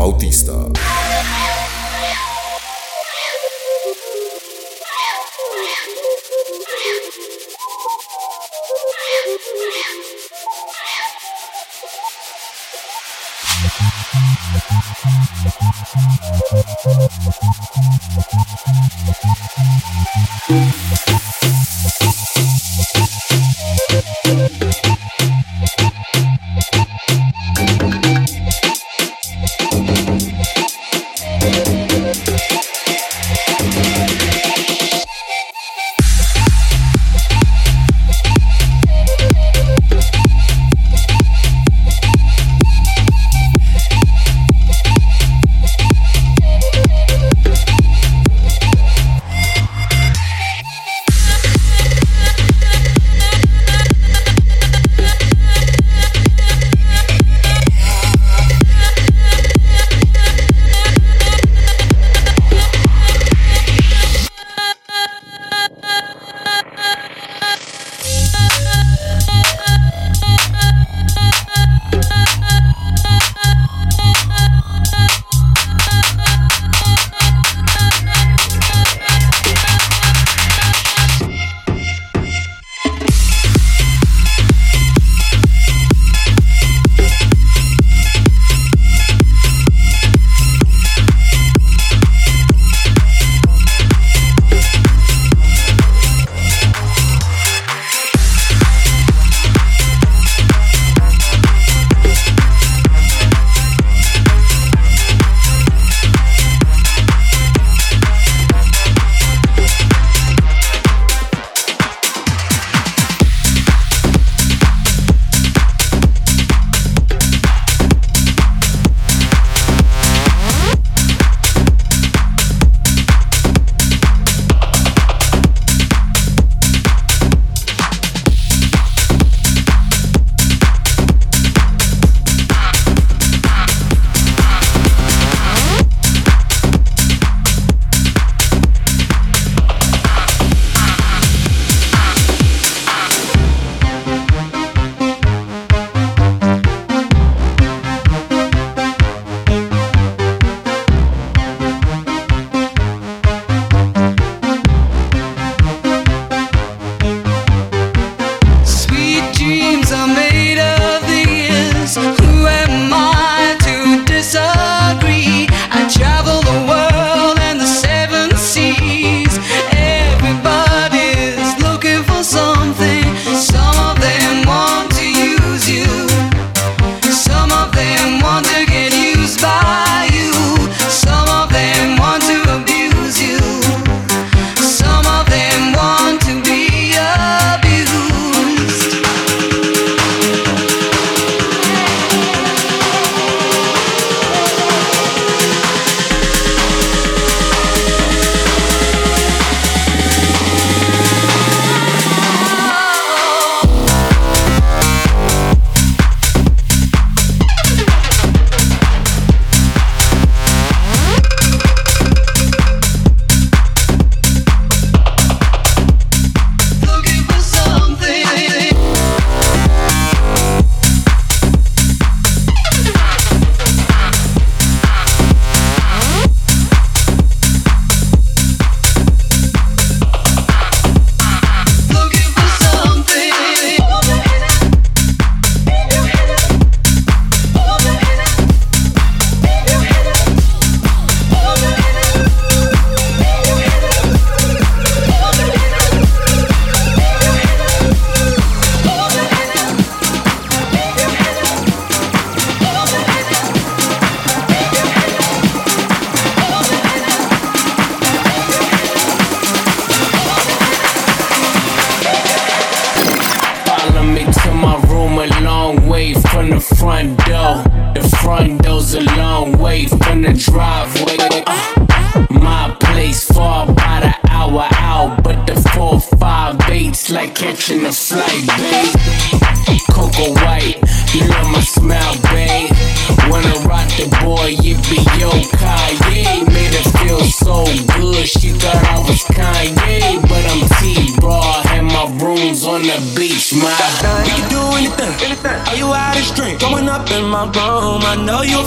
Bautista.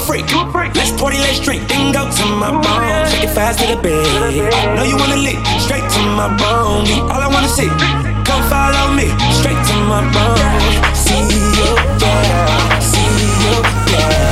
freak. You a freak. Let's party, let's drink. Then go to my bone. Shake it fast to the bed. I know you wanna lick. Straight to my bone. Be all I wanna see. Come follow me. Straight to my bone. See your yeah. See your yeah.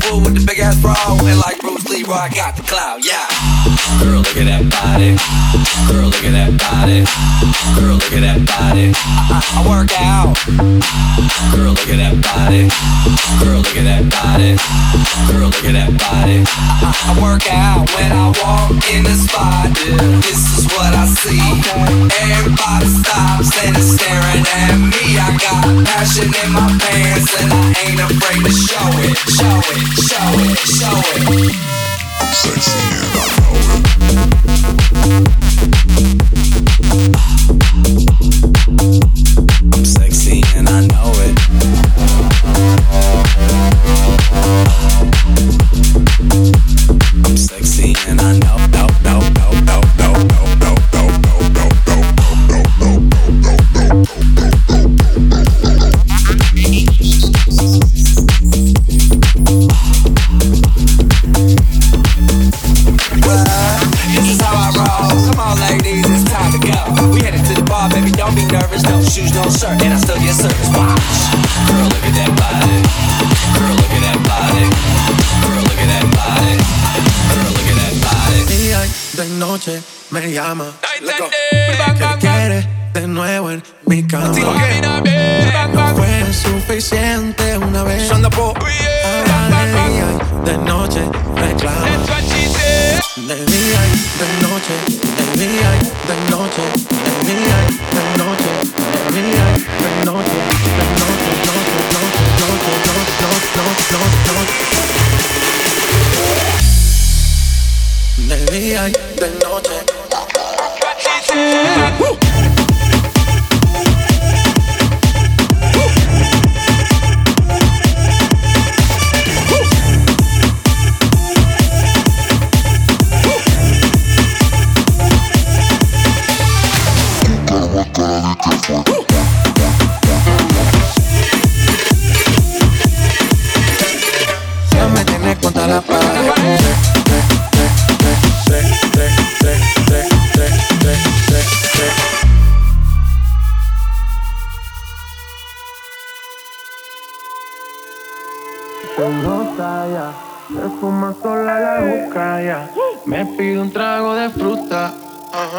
Roy Wood with the big ass bra. And like Bruce Leroy, I got the clout, yeah. Girl, look at that body. Girl, look at that body. Girl, look at that body. I, I, work out. Girl, look at that body. Girl, look at that body. Girl, look at that body. I, I, work out when I walk in the spot. Yeah. This is what I see. Everybody stops and is staring at me. I got passion in my pants and I ain't afraid to show it. Show Sexy una vez. Yo ando po. De noche me clavo. De día y de noche, de día y de noche, de día y se nota ya. Se fuma sola la boca ya. Me pide un trago de fruta.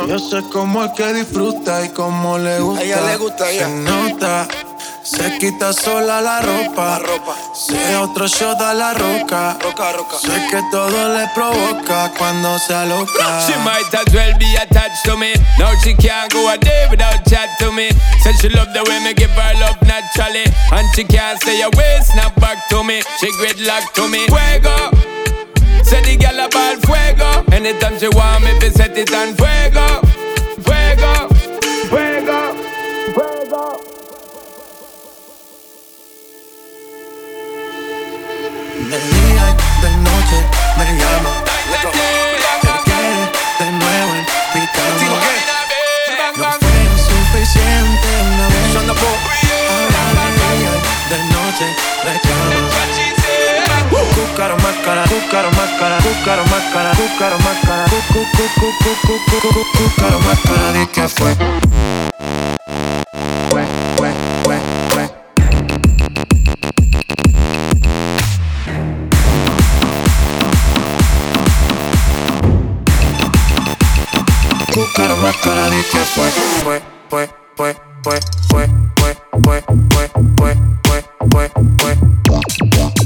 Yo sé cómo es que disfruta y cómo le gusta. A ella le gusta ya. Nota se quita sola la ropa. La ropa. Se otro shot a la roca. Roca, roca. Sé que todo le provoca cuando se aloca. She might as well be attached to me. Now she can't go a day without chat to me. Said she love the way me give her love naturally. And she can't stay away, snap back to me. She gridlock to me. Fuego. Say the gal about fuego. Anytime she want me, fi set it on. Fuego, fuego, De día y de noche me llama. Me de nuevo en mi cama. No fue suficiente una vez. Ahora de día y de noche. Cúcaro más cara, cúcaro más cara, cúcaro más cara, cúcaro más cara, cúcaro más cara, di que. Fue, Más cara, di que fue, fue, fue, fue, fue, fue, fue, fue, fue, fue, fue, fue, fue.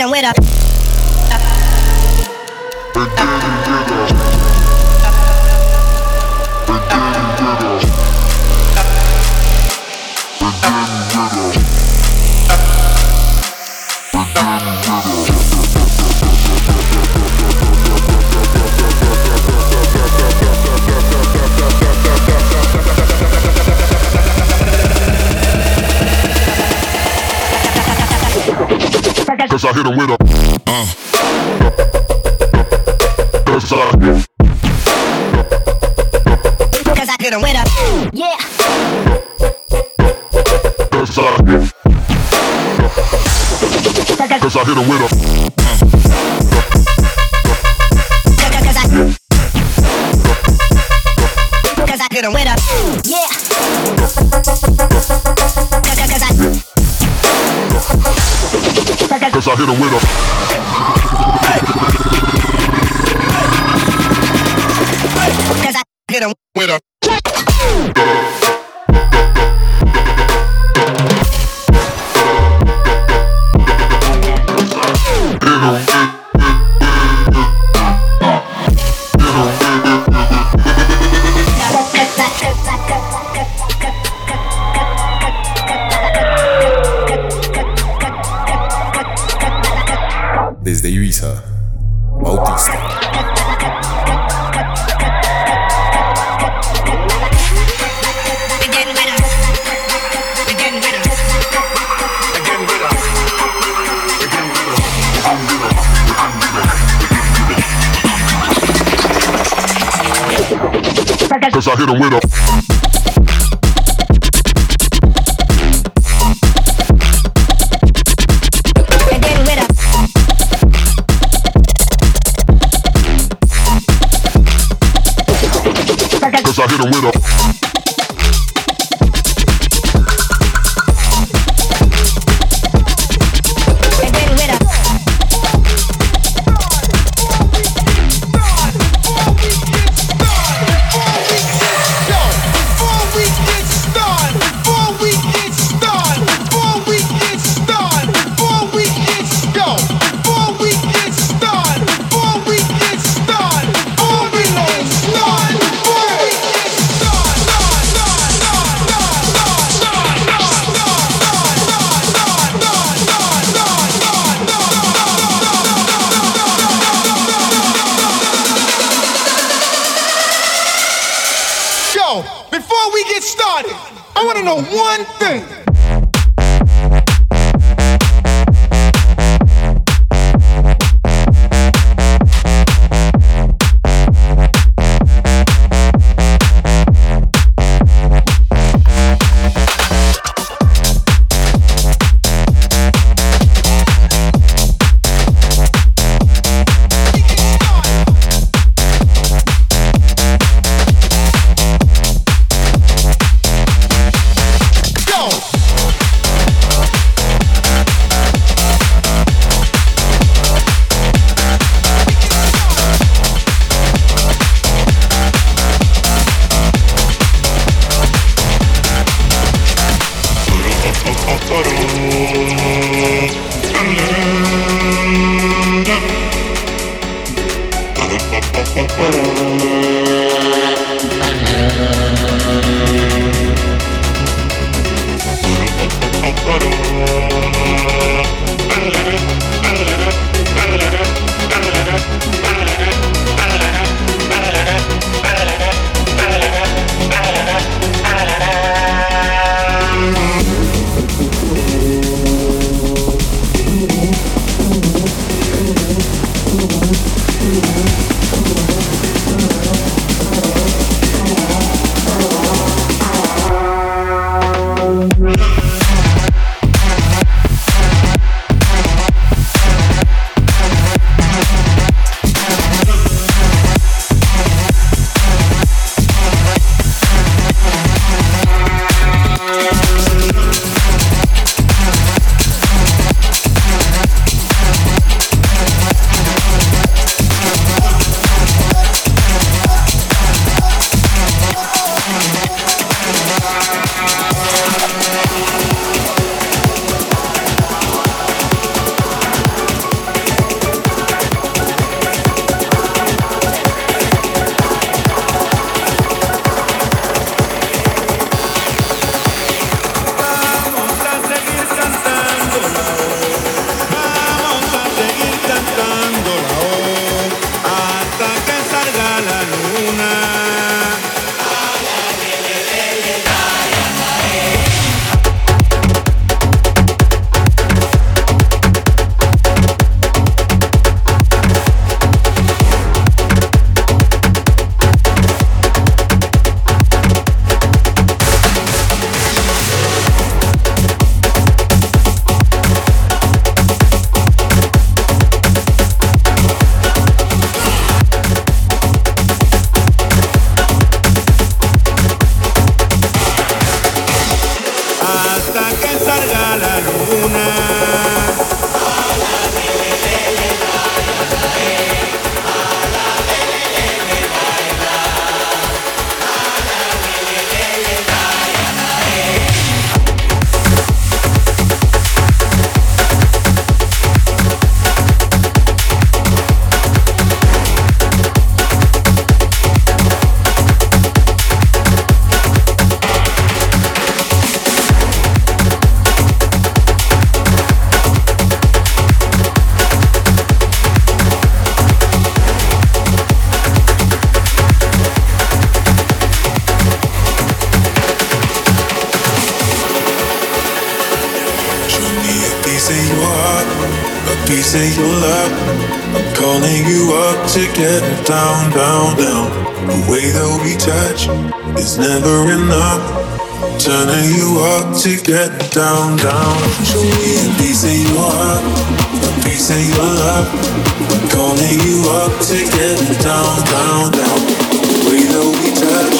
Hit him with a. I hit him with a. Uh. Cause I. Cause I hit him with a. Yeah. Cause I. Cause I hit him with a. Cause I. Cause I hit him with a. Yeah. Cause I. Cause I hit him with a. Cause I hit him with a. I hit him with a. started, I want to know one thing. hasta que salga la luna. down, down. The way that we touch is never enough. Turning you up to get down, down. Show me a piece of your heart, a piece of your love. Calling you up to get down, down, down. The way that we touch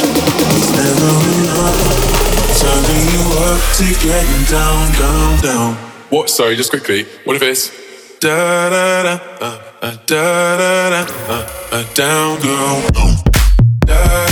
is never enough. Turning you up to get down, down, down. What? Sorry, just quickly. What if it's da da da, uh, uh, da da da, uh, uh, down girl, da.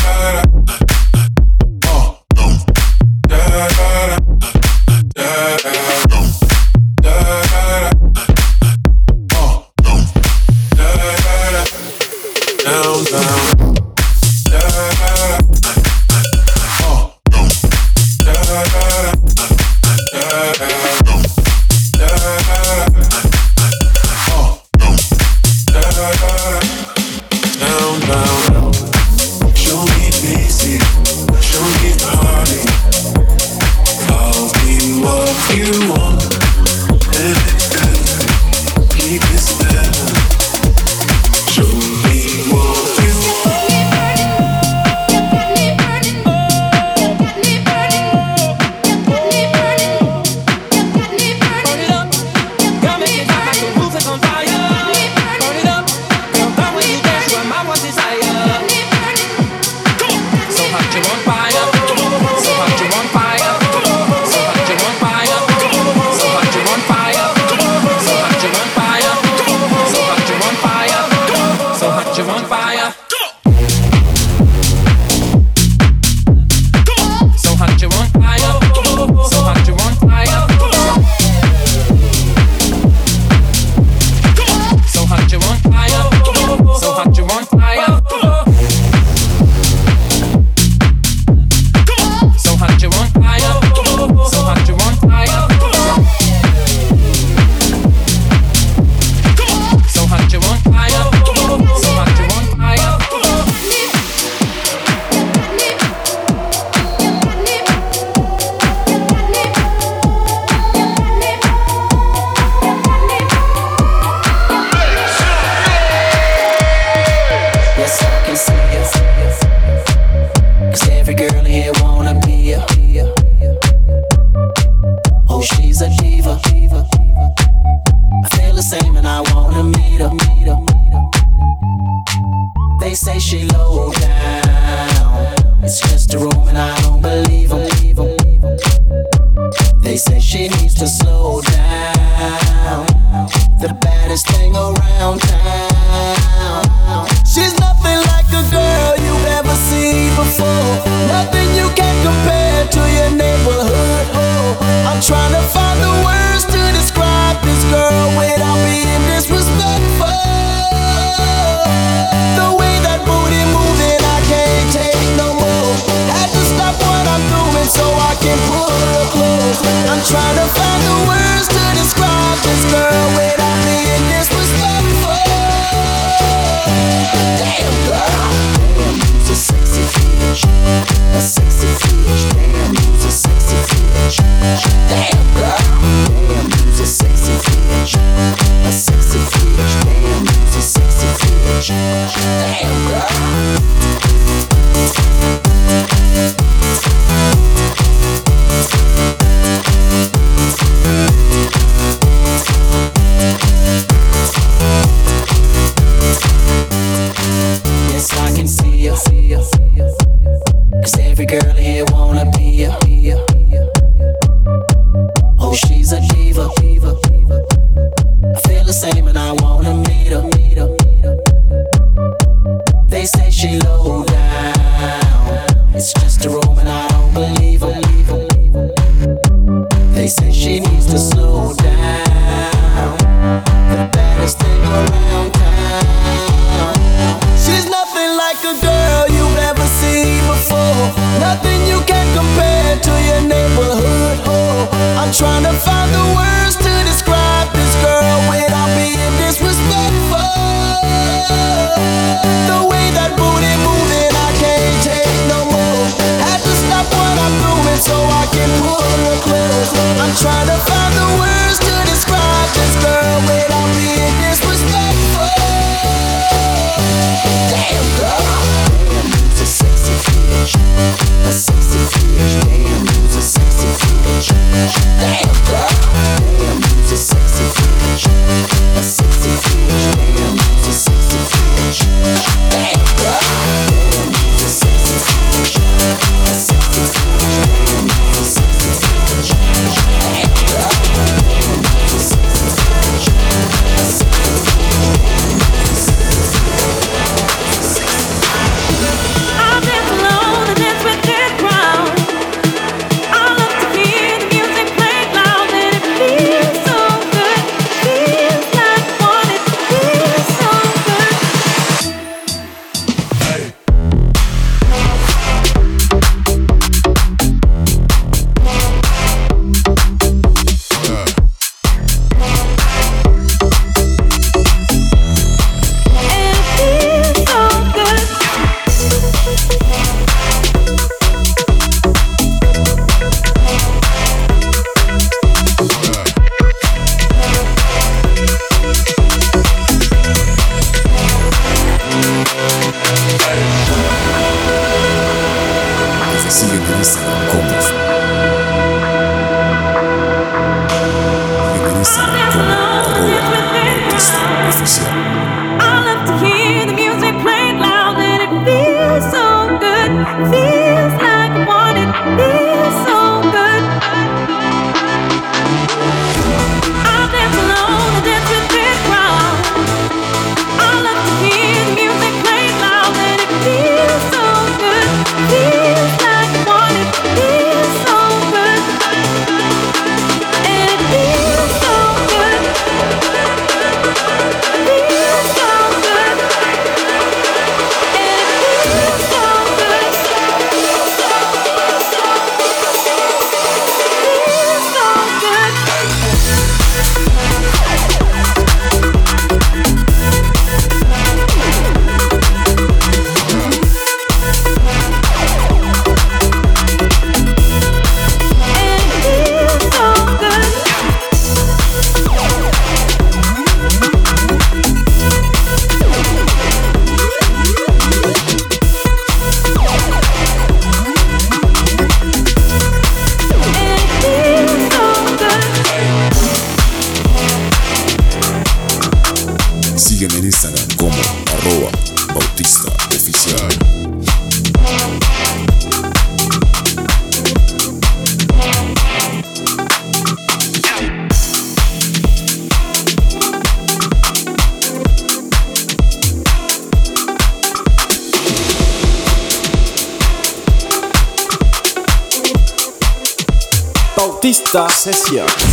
Sessions.